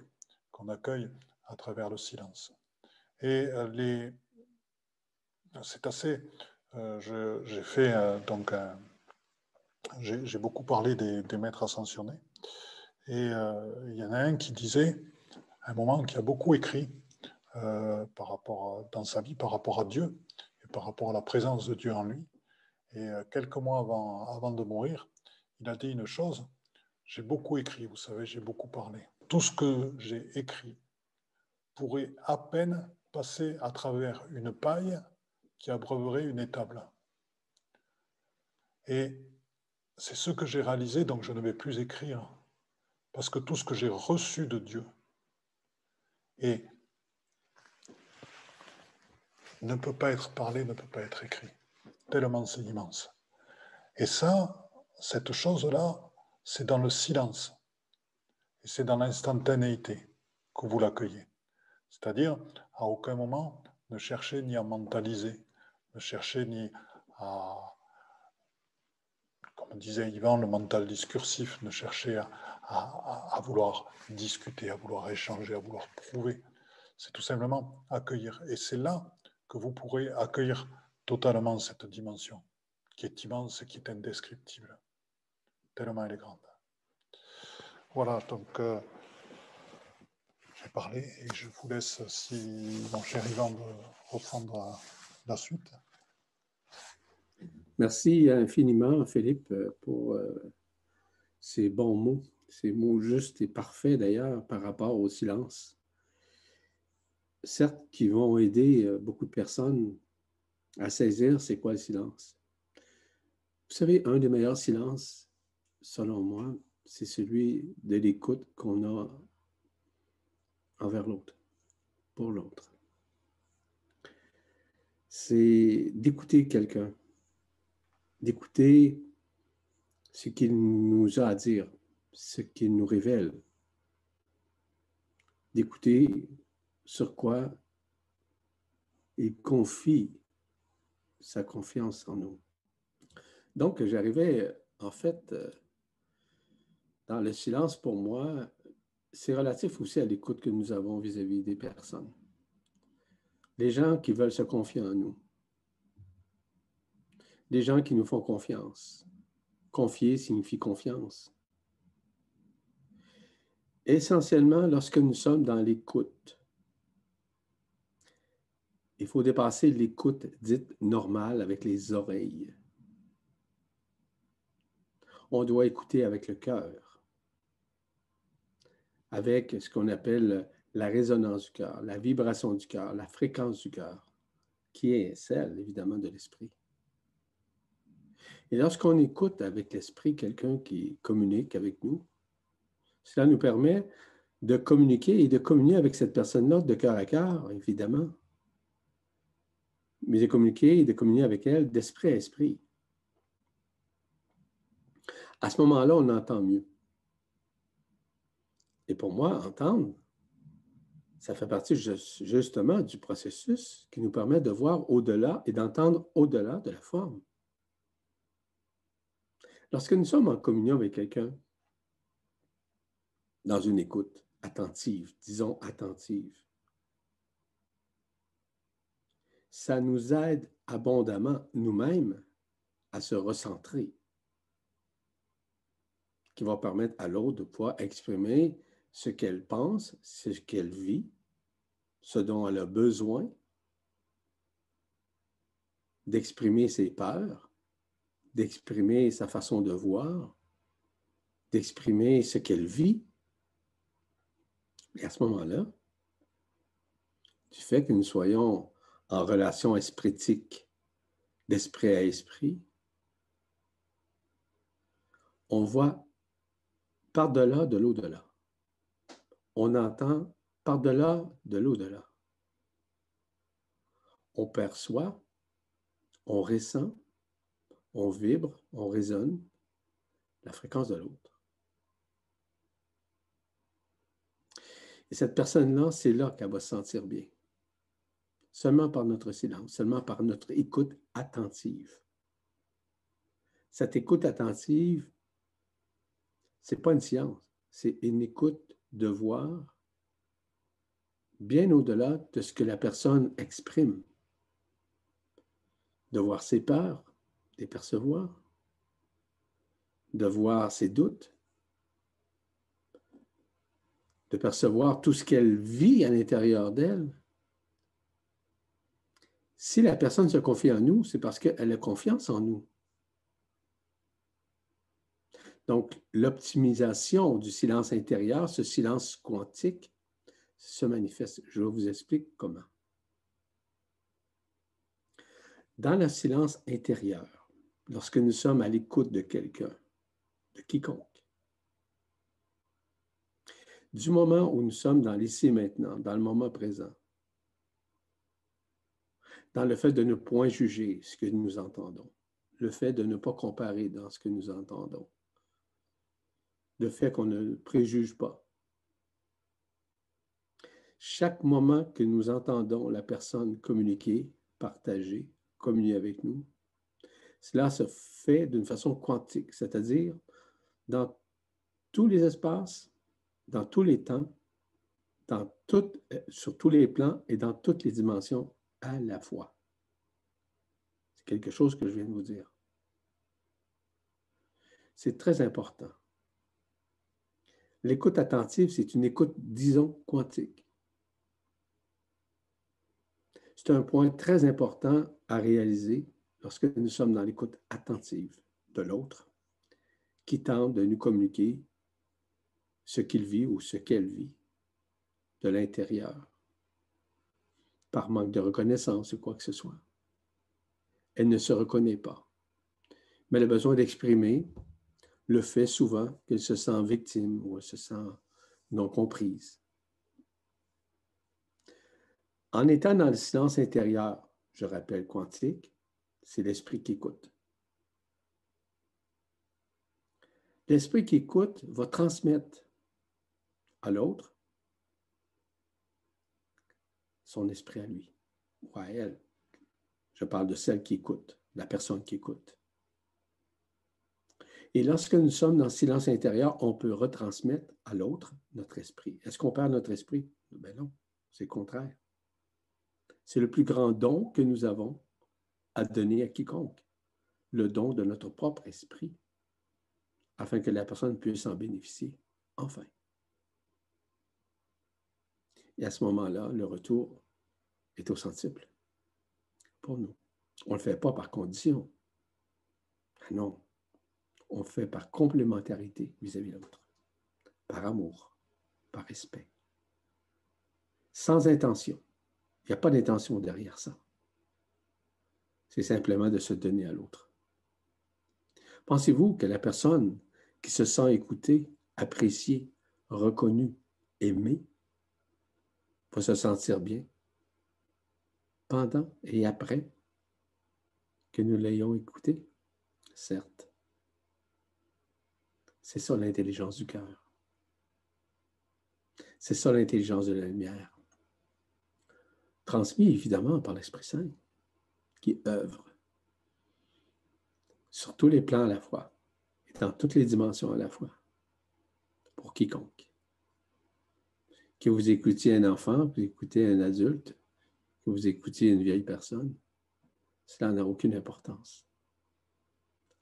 qu'on accueille à travers le silence. Et euh, les... c'est assez. Euh, j'ai fait euh, donc j'ai beaucoup parlé des, maîtres ascensionnés. Et il y en a un qui disait, à un moment, qui a beaucoup écrit par rapport dans sa vie par rapport à Dieu et par rapport à la présence de Dieu en lui. Et quelques mois avant, avant de mourir, il a dit une chose, j'ai beaucoup écrit, vous savez, j'ai beaucoup parlé. Tout ce que j'ai écrit pourrait à peine passer à travers une paille qui abreuverait une étable. Et c'est ce que j'ai réalisé, donc je ne vais plus écrire, parce que tout ce que j'ai reçu de Dieu et ne peut pas être parlé, ne peut pas être écrit, tellement c'est immense. Et ça, cette chose-là, c'est dans le silence, et c'est dans l'instantanéité que vous l'accueillez. C'est-à-dire, à aucun moment, ne cherchez ni à mentaliser, ne cherchez ni à, comme disait Yvan, le mental discursif, ne cherchez à, vouloir discuter, à vouloir échanger, à vouloir prouver. C'est tout simplement accueillir. Et c'est là que vous pourrez accueillir totalement cette dimension, qui est immense qui est indescriptible, tellement elle est grande. Voilà, donc... Euh, j'ai parlé et je vous laisse, si mon cher Yvan, reprendre la suite. Merci infiniment, Philippe, pour euh, ces bons mots, ces mots justes et parfaits d'ailleurs par rapport au silence. Certes, qui vont aider euh, beaucoup de personnes à saisir c'est quoi le silence. Vous savez, un des meilleurs silences, selon moi, c'est celui de l'écoute qu'on a envers l'autre, pour l'autre. C'est d'écouter quelqu'un, d'écouter ce qu'il nous a à dire, ce qu'il nous révèle, d'écouter sur quoi il confie sa confiance en nous. Donc, j'arrivais, en fait, euh, dans le silence, pour moi, c'est relatif aussi à l'écoute que nous avons vis-à-vis des personnes. Les gens qui veulent se confier en nous. Les gens qui nous font confiance. Confier signifie confiance. Essentiellement, lorsque nous sommes dans l'écoute, il faut dépasser l'écoute dite normale avec les oreilles. On doit écouter avec le cœur avec ce qu'on appelle la résonance du cœur, la vibration du cœur, la fréquence du cœur, qui est celle, évidemment, de l'esprit. Et lorsqu'on écoute avec l'esprit quelqu'un qui communique avec nous, cela nous permet de communiquer et de communier avec cette personne-là de cœur à cœur, évidemment, mais de communiquer et de communier avec elle d'esprit à esprit. À ce moment-là, on entend mieux. Et pour moi, entendre, ça fait partie justement du processus qui nous permet de voir au-delà et d'entendre au-delà de la forme. Lorsque nous sommes en communion avec quelqu'un, dans une écoute attentive, disons attentive, ça nous aide abondamment nous-mêmes à se recentrer, qui va permettre à l'autre de pouvoir exprimer ce qu'elle pense, ce qu'elle vit, ce dont elle a besoin, d'exprimer ses peurs, d'exprimer sa façon de voir, d'exprimer ce qu'elle vit. Et à ce moment-là, du fait que nous soyons en relation espritique, d'esprit à esprit, on voit par-delà de l'au-delà on entend par-delà de l'au-delà. On perçoit, on ressent, on vibre, on résonne la fréquence de l'autre. Et cette personne-là, c'est là, qu'elle va se sentir bien. Seulement par notre silence, seulement par notre écoute attentive. Cette écoute attentive, ce n'est pas une science, c'est une écoute de voir bien au-delà de ce que la personne exprime, de voir ses peurs, de les percevoir, de voir ses doutes, de percevoir tout ce qu'elle vit à l'intérieur d'elle. Si la personne se confie en nous, c'est parce qu'elle a confiance en nous. Donc, l'optimisation du silence intérieur, ce silence quantique, se manifeste. Je vous explique comment. Dans le silence intérieur, lorsque nous sommes à l'écoute de quelqu'un, de quiconque, du moment où nous sommes dans l'ici maintenant, dans le moment présent, dans le fait de ne point juger ce que nous entendons, le fait de ne pas comparer dans ce que nous entendons, le fait qu'on ne préjuge pas. Chaque moment que nous entendons la personne communiquer, partager, communier avec nous, cela se fait d'une façon quantique, c'est-à-dire dans tous les espaces, dans tous les temps, dans sur tous les plans et dans toutes les dimensions à la fois. C'est quelque chose que je viens de vous dire. C'est très important. L'écoute attentive, c'est une écoute, disons, quantique. C'est un point très important à réaliser lorsque nous sommes dans l'écoute attentive de l'autre qui tente de nous communiquer ce qu'il vit ou ce qu'elle vit de l'intérieur, par manque de reconnaissance ou quoi que ce soit. Elle ne se reconnaît pas, mais a besoin d'exprimer le fait souvent qu'elle se sent victime ou elle se sent non comprise. En étant dans le silence intérieur, je rappelle quantique, c'est l'esprit qui écoute. L'esprit qui écoute va transmettre à l'autre son esprit à lui ou à elle. Je parle de celle qui écoute, la personne qui écoute. Et lorsque nous sommes dans le silence intérieur, on peut retransmettre à l'autre notre esprit. Est-ce qu'on perd notre esprit? Ben non, c'est le contraire. C'est le plus grand don que nous avons à donner à quiconque, le don de notre propre esprit, afin que la personne puisse en bénéficier, enfin. Et à ce moment-là, le retour est au centuple pour nous. On ne le fait pas par condition. Ah non, on le fait par complémentarité vis-à-vis de l'autre, par amour, par respect, sans intention. Il n'y a pas d'intention derrière ça. C'est simplement de se donner à l'autre. Pensez-vous que la personne qui se sent écoutée, appréciée, reconnue, aimée, se sentir bien pendant et après que nous l'ayons écouté? Certes. C'est ça l'intelligence du cœur. C'est ça l'intelligence de la lumière. Transmis évidemment par l'Esprit Saint qui œuvre sur tous les plans à la fois et dans toutes les dimensions à la fois pour quiconque. Que vous écoutiez un enfant, que vous écoutez un adulte, que vous écoutiez une vieille personne, cela n'a aucune importance.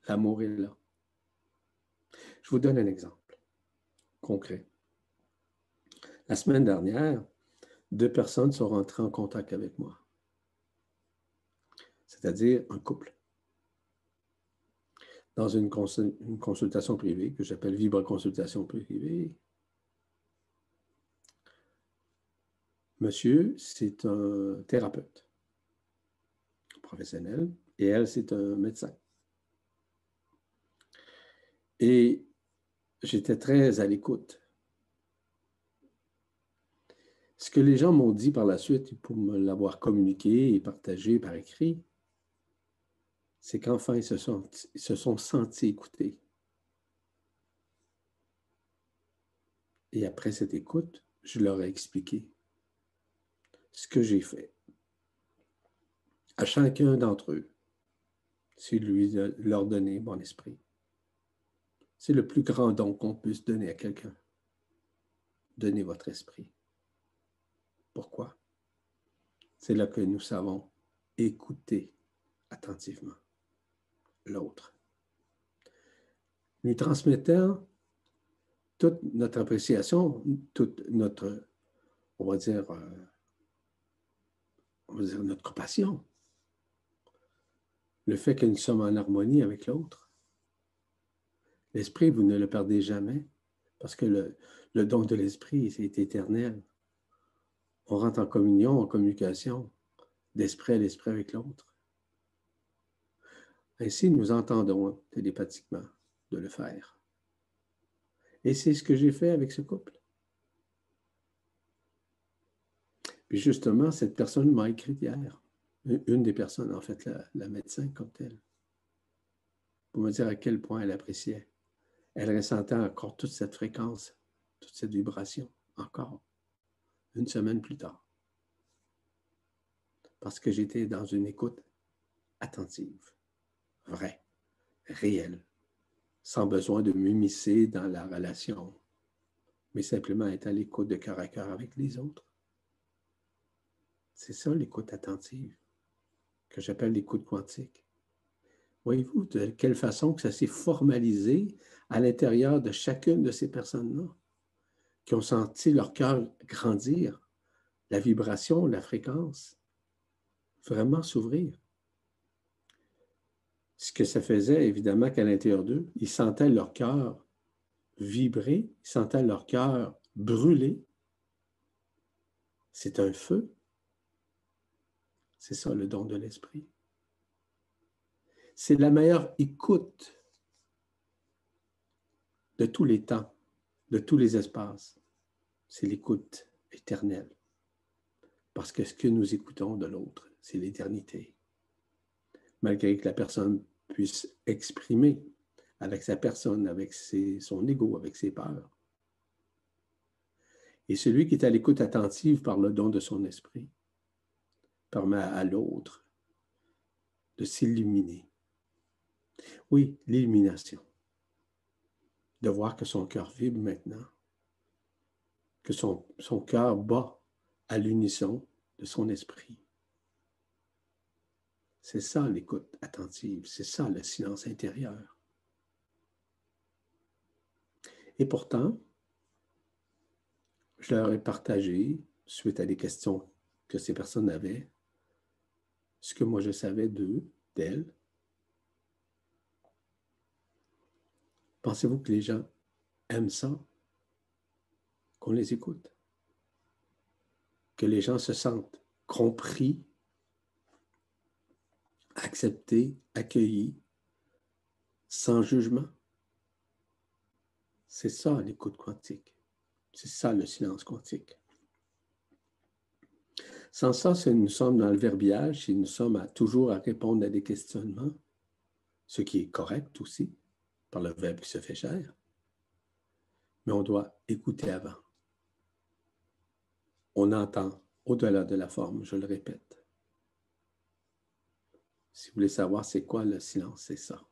L'amour est là. Je vous donne un exemple concret. La semaine dernière, deux personnes sont rentrées en contact avec moi, c'est-à-dire un couple, dans une, consultation privée que j'appelle Vibre Consultation privée. Monsieur, c'est un thérapeute professionnel et elle, c'est un médecin. Et j'étais très à l'écoute ce que les gens m'ont dit par la suite, pour me l'avoir communiqué et partagé par écrit, c'est qu'enfin ils se, sont, se sont sentis écoutés. Et après cette écoute, je leur ai expliqué ce que j'ai fait. À chacun d'entre eux, c'est lui leur donner mon esprit. C'est le plus grand don qu'on puisse donner à quelqu'un. Donnez votre esprit. Pourquoi? C'est là que nous savons écouter attentivement l'autre. Lui transmettant toute notre appréciation, toute notre, on va dire, euh, on va dire notre compassion, le fait que nous sommes en harmonie avec l'autre. L'esprit, vous ne le perdez jamais, parce que le, don de l'esprit, c'est éternel on rentre en communion, en communication d'esprit à l'esprit avec l'autre. Ainsi, nous entendons télépathiquement de le faire. Et c'est ce que j'ai fait avec ce couple. Puis justement, cette personne m'a écrit hier, une des personnes, en fait, la, médecin comme telle, pour me dire à quel point elle appréciait. Elle ressentait encore toute cette fréquence, toute cette vibration, encore une semaine plus tard. Parce que j'étais dans une écoute attentive, vraie, réelle, sans besoin de m'immiscer dans la relation, mais simplement être à l'écoute de cœur à cœur avec les autres. C'est ça l'écoute attentive, que j'appelle l'écoute quantique. Voyez-vous de quelle façon que ça s'est formalisé à l'intérieur de chacune de ces personnes-là? qui ont senti leur cœur grandir, la vibration, la fréquence, vraiment s'ouvrir? Ce que ça faisait, évidemment, qu'à l'intérieur d'eux, ils sentaient leur cœur vibrer, ils sentaient leur cœur brûler. C'est un feu. C'est ça le don de l'esprit. C'est la meilleure écoute de tous les temps, de tous les espaces. C'est l'écoute éternelle. Parce que ce que nous écoutons de l'autre, c'est l'éternité. Malgré que la personne puisse exprimer avec sa personne, avec son ego, avec ses peurs. Et celui qui est à l'écoute attentive par le don de son esprit permet à l'autre de s'illuminer. Oui, l'illumination. De voir que son cœur vibre maintenant, que son, son cœur bat à l'unisson de son esprit. C'est ça l'écoute attentive, c'est ça le silence intérieur. Et pourtant, je leur ai partagé, suite à des questions que ces personnes avaient, ce que moi je savais d'eux, d'elles. Pensez-vous que les gens aiment ça, qu'on les écoute? Que les gens se sentent compris, acceptés, accueillis, sans jugement? C'est ça l'écoute quantique. C'est ça le silence quantique. Sans ça, nous sommes dans le verbiage, si nous sommes toujours à répondre à des questionnements, ce qui est correct aussi, par le verbe qui se fait chair, mais on doit écouter avant. On entend au-delà de la forme, je le répète. Si vous voulez savoir c'est quoi le silence, c'est ça.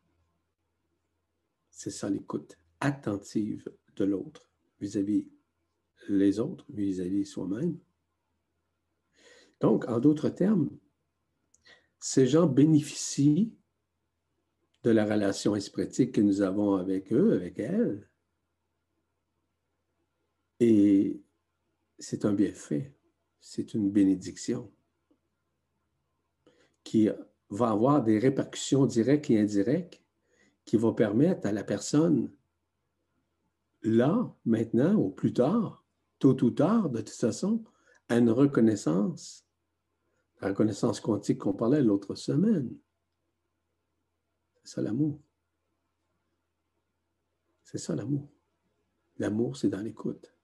C'est ça l'écoute attentive de l'autre vis-à-vis les autres, vis-à-vis soi-même. Donc, en d'autres termes, ces gens bénéficient de la relation espritique que nous avons avec eux, avec elles. Et c'est un bienfait, c'est une bénédiction qui va avoir des répercussions directes et indirectes qui vont permettre à la personne là, maintenant ou plus tard, tôt ou tard, de toute façon, à une reconnaissance, la reconnaissance quantique qu'on parlait l'autre semaine. C'est ça l'amour. C'est ça l'amour. L'amour, c'est dans l'écoute.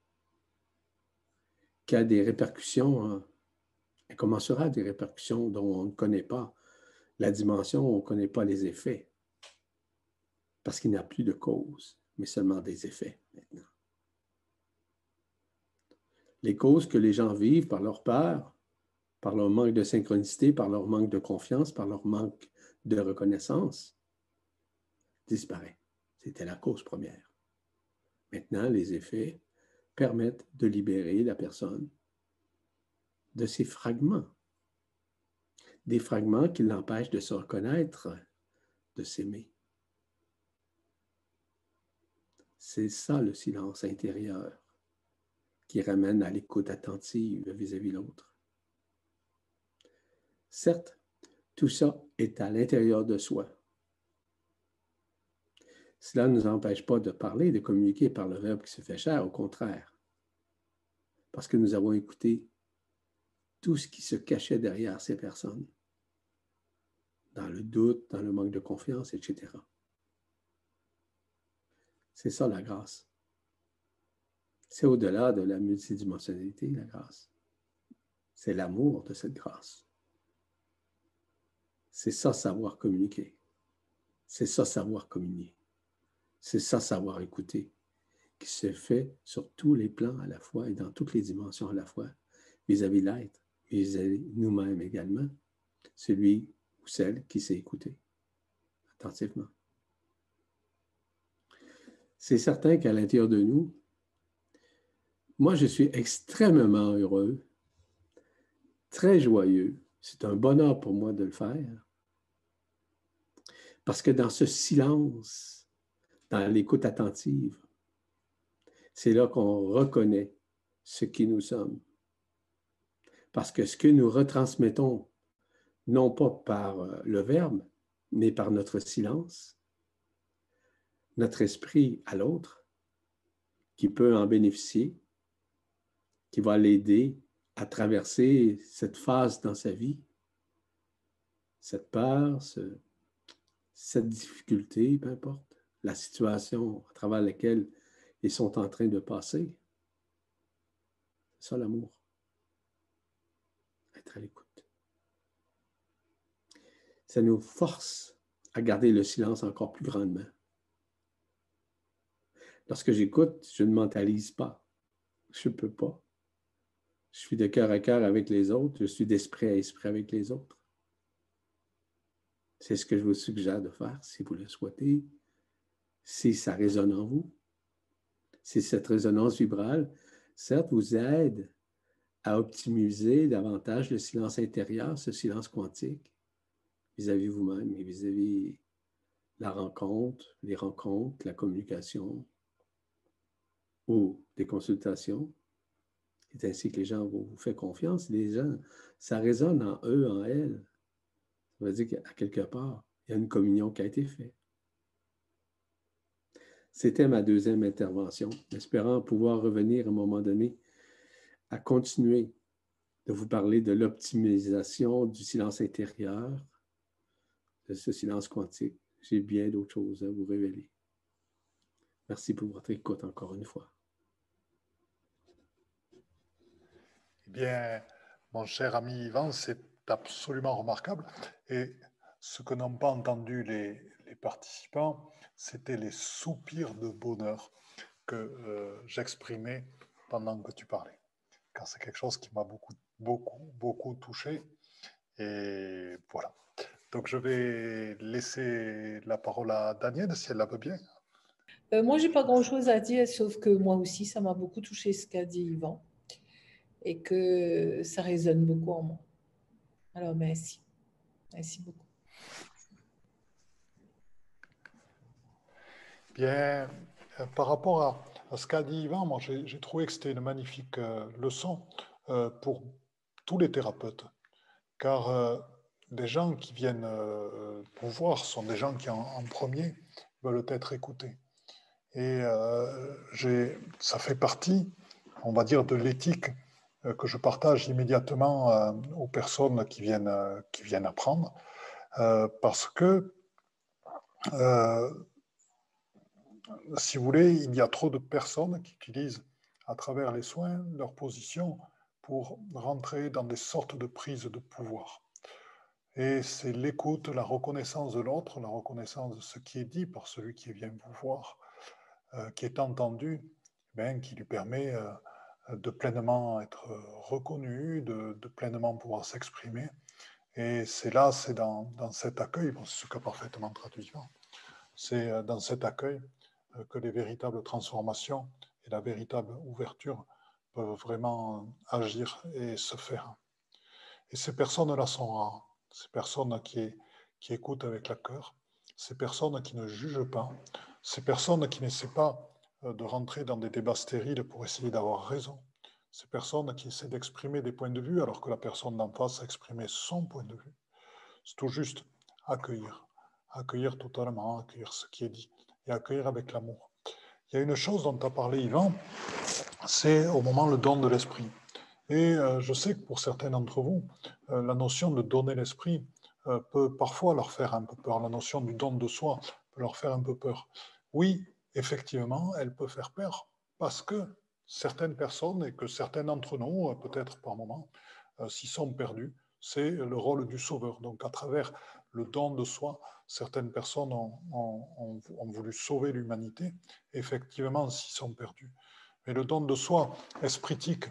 Qui a des répercussions, hein, elle commencera des répercussions dont on ne connaît pas la dimension, on ne connaît pas les effets. Parce qu'il n'y a plus de cause mais seulement des effets maintenant. Les causes que les gens vivent par leur peur, par leur manque de synchronicité, par leur manque de confiance, par leur manque de reconnaissance, disparaît. C'était la cause première. Maintenant, les effets permettent de libérer la personne de ces fragments, des fragments qui l'empêchent de se reconnaître, de s'aimer. C'est ça le silence intérieur qui ramène à l'écoute attentive vis-à-vis de l'autre. Certes, tout ça est à l'intérieur de soi. Cela ne nous empêche pas de parler, de communiquer par le verbe qui se fait cher, au contraire, parce que nous avons écouté tout ce qui se cachait derrière ces personnes, dans le doute, dans le manque de confiance, etc. C'est ça la grâce. C'est au-delà de la multidimensionnalité, la grâce. C'est l'amour de cette grâce. C'est ça savoir communiquer. C'est ça savoir communier. C'est ça savoir écouter, qui se fait sur tous les plans à la fois et dans toutes les dimensions à la fois, vis-à-vis l'être, vis-à-vis nous-mêmes également, celui ou celle qui sait écouter attentivement c'est certain qu'à l'intérieur de nous, moi, je suis extrêmement heureux, très joyeux. C'est un bonheur pour moi de le faire. Parce que dans ce silence, dans l'écoute attentive, c'est là qu'on reconnaît ce qui nous sommes. Parce que ce que nous retransmettons, non pas par euh, le verbe, mais par notre silence, notre esprit à l'autre, qui peut en bénéficier, qui va l'aider à traverser cette phase dans sa vie, cette peur, cette difficulté, peu importe, la situation à travers laquelle ils sont en train de passer. C'est ça l'amour. Être à l'écoute. Ça nous force à garder le silence encore plus grandement. Lorsque j'écoute, je ne mentalise pas. Je ne peux pas. Je suis de cœur à cœur avec les autres, je suis d'esprit à esprit avec les autres. C'est ce que je vous suggère de faire si vous le souhaitez, si ça résonne en vous. Si cette résonance vibrale, certes, vous aide à optimiser davantage le silence intérieur, ce silence quantique, vis-à-vis vous-même et vis-à-vis la rencontre, les rencontres, la communication ou des consultations. C'est ainsi que les gens vous, font confiance. Les gens, ça résonne en eux, en elles. Ça veut dire qu'à quelque part, il y a une communion qui a été faite. C'était ma deuxième intervention, espérant pouvoir revenir à un moment donné à continuer de vous parler de l'optimisation du silence intérieur, de ce silence quantique. J'ai bien d'autres choses à vous révéler. Merci pour votre écoute encore une fois. Bien, mon cher ami Yvan, c'est absolument remarquable. Et ce que n'ont pas entendu les, participants, c'était les soupirs de bonheur que euh, j'exprimais pendant que tu parlais. Car c'est quelque chose qui m'a beaucoup, beaucoup, beaucoup touché. Et voilà. Donc je vais laisser la parole à Daniel, si elle la veut bien. Euh, moi, j'ai pas grand-chose à dire, sauf que moi aussi, ça m'a beaucoup touché ce qu'a dit Yvan et que ça résonne beaucoup en moi. Alors, merci. Merci beaucoup. Bien, euh, par rapport à, ce qu'a dit Yvan, moi j'ai trouvé que c'était une magnifique euh, leçon euh, pour tous les thérapeutes. Car des gens qui viennent pour voir sont des gens qui, en, premier, veulent être écoutés. Et ça fait partie, on va dire, de l'éthique que je partage immédiatement aux personnes qui viennent, qui viennent apprendre. parce que si vous voulez, il y a trop de personnes qui utilisent à travers les soins leur position pour rentrer dans des sortes de prises de pouvoir. Et c'est l'écoute, la reconnaissance de l'autre, la reconnaissance de ce qui est dit par celui qui vient vous voir, euh, qui est entendu, ben, qui lui permet euh, de pleinement être reconnu, de, pleinement pouvoir s'exprimer. Et c'est là, c'est dans, cet accueil, c'est ce qu'a parfaitement traduit, c'est euh, dans cet accueil euh, que les véritables transformations et la véritable ouverture peuvent vraiment agir et se faire. Et ces personnes-là sont rares. Ces personnes qui, qui écoutent avec la cœur, ces personnes qui ne jugent pas, ces personnes qui n'essaient pas euh, de rentrer dans des débats stériles pour essayer d'avoir raison, ces personnes qui essaient d'exprimer des points de vue alors que la personne d'en face a exprimé son point de vue. C'est tout juste accueillir, accueillir totalement, accueillir ce qui est dit, et accueillir avec l'amour. Il y a une chose dont as parlé, Yvan, c'est au moment le don de l'esprit. Et euh, je sais que pour certains d'entre vous, euh, la notion de donner l'esprit euh, peut parfois leur faire un peu peur. La notion du don de soi peut leur faire un peu peur. Oui, effectivement, elle peut faire peur parce que certaines personnes et que certains d'entre nous, peut-être par moment, s'y sont perdus. C'est le rôle du sauveur. Donc, à travers le don de soi, certaines personnes ont, voulu sauver l'humanité, effectivement, s'y sont perdus. Mais le don de soi espritique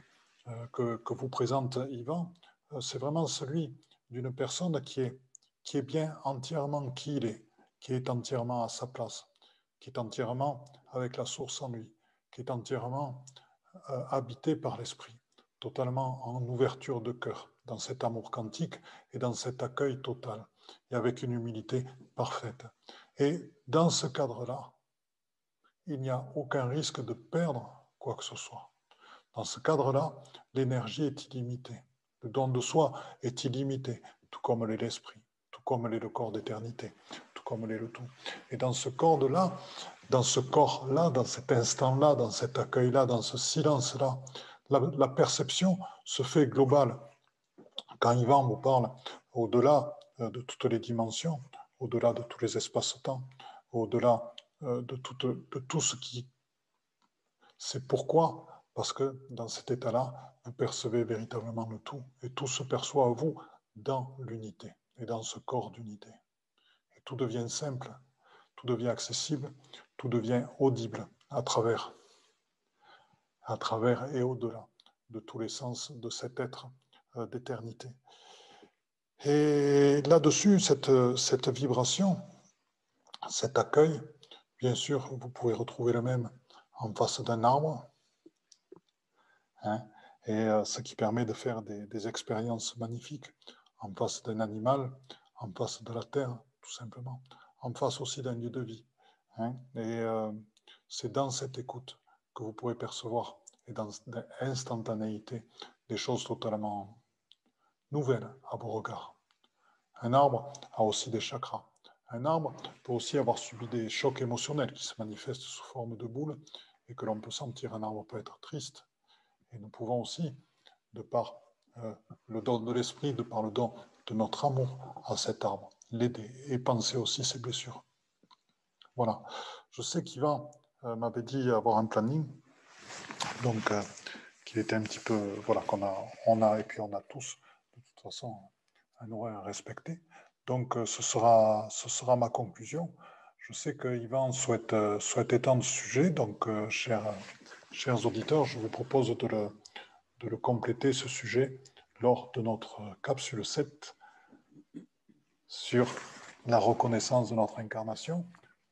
euh, que, vous présente Yvan, euh, c'est vraiment celui d'une personne qui est, qui est bien entièrement qui il est, qui est entièrement à sa place, qui est entièrement avec la source en lui, qui est entièrement euh, habité par l'esprit, totalement en ouverture de cœur, dans cet amour quantique et dans cet accueil total et avec une humilité parfaite. Et dans ce cadre-là, il n'y a aucun risque de perdre quoi que ce soit. Dans ce cadre-là, l'énergie est illimitée. Le don de soi est illimité, tout comme l'est l'esprit, tout comme l'est le corps d'éternité, comme l'est le tout. Et dans ce corps-là, dans ce corps-là, dans cet instant-là, dans cet accueil-là, dans ce silence-là, la, perception se fait globale. Quand Yvan vous parle au-delà euh, de toutes les dimensions, au-delà de tous les espaces-temps, au-delà de, tout, de tout ce qui... C'est pourquoi? Parce que dans cet état-là, vous percevez véritablement le tout, et tout se perçoit à vous dans l'unité, et dans ce corps d'unité. Tout devient simple, tout devient accessible, tout devient audible à travers, à travers et au-delà de tous les sens de cet être euh, d'éternité. Et là-dessus, cette, vibration, cet accueil, bien sûr, vous pouvez retrouver le même en face d'un arbre, hein, et euh, ce qui permet de faire des expériences magnifiques en face d'un animal, en face de la terre, tout simplement, en face aussi d'un lieu de vie. Hein, et euh, c'est dans cette écoute que vous pourrez percevoir, et dans l'instantanéité, des choses totalement nouvelles à vos regards. Un arbre a aussi des chakras. Un arbre peut aussi avoir subi des chocs émotionnels qui se manifestent sous forme de boules et que l'on peut sentir. Un arbre peut être triste. Et nous pouvons aussi, de par euh, le don de l'esprit, de par le don de notre amour à cet arbre, l'aider et penser aussi ses blessures. Voilà. Je sais qu'Yvan euh, m'avait dit avoir un planning, donc euh, qu'il était un petit peu, voilà, qu'on a, on a, et puis on a tous, de toute façon, un horaire respecté. Donc euh, ce, sera, ce sera ma conclusion. Je sais que Yvan souhaite, souhaite étendre ce sujet, donc chers, chers auditeurs, je vous propose de le, de le compléter, ce sujet, lors de notre capsule 7 sur la reconnaissance de notre incarnation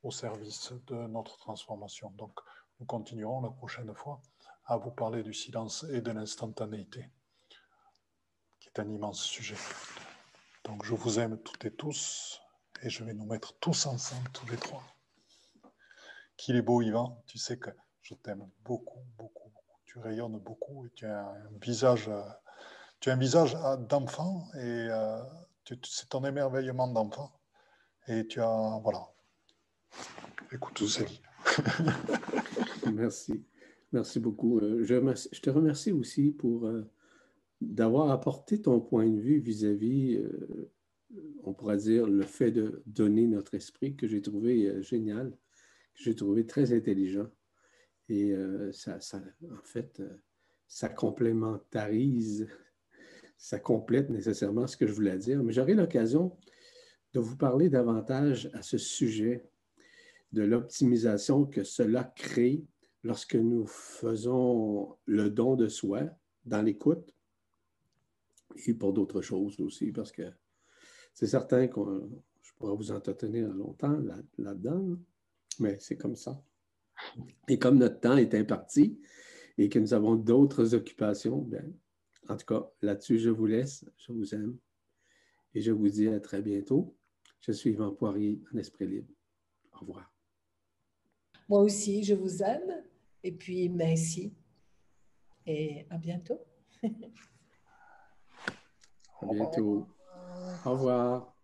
au service de notre transformation. Donc, nous continuerons la prochaine fois à vous parler du silence et de l'instantanéité, qui est un immense sujet. Donc, je vous aime toutes et tous, et je vais nous mettre tous ensemble, tous les trois. Qu'il est beau, Yvan, tu sais que je t'aime beaucoup, beaucoup, beaucoup. Tu rayonnes beaucoup et tu as un visage, visage d'enfant et euh, c'est ton émerveillement d'enfant. Et tu as, voilà. Écoute, tout Merci. Merci beaucoup. Euh, je, te remercie aussi pour euh, d'avoir apporté ton point de vue vis-à-vis, euh, on pourrait dire, le fait de donner notre esprit que j'ai trouvé génial, que j'ai trouvé très intelligent. Et ça, en fait, ça complémentarise ça complète nécessairement ce que je voulais dire, mais j'aurai l'occasion de vous parler davantage à ce sujet de l'optimisation que cela crée lorsque nous faisons le don de soi dans l'écoute et pour d'autres choses aussi, parce que c'est certain que je pourrais vous entretenir longtemps là-dedans, mais c'est comme ça. Et comme notre temps est imparti et que nous avons d'autres occupations, bien, en tout cas, là-dessus, je vous laisse. Je vous aime. Et je vous dis à très bientôt. Je suis Yvan Poirier en Esprit Libre. Au revoir. Moi aussi, je vous aime. Et puis, merci. Et à bientôt. à bientôt. Au revoir.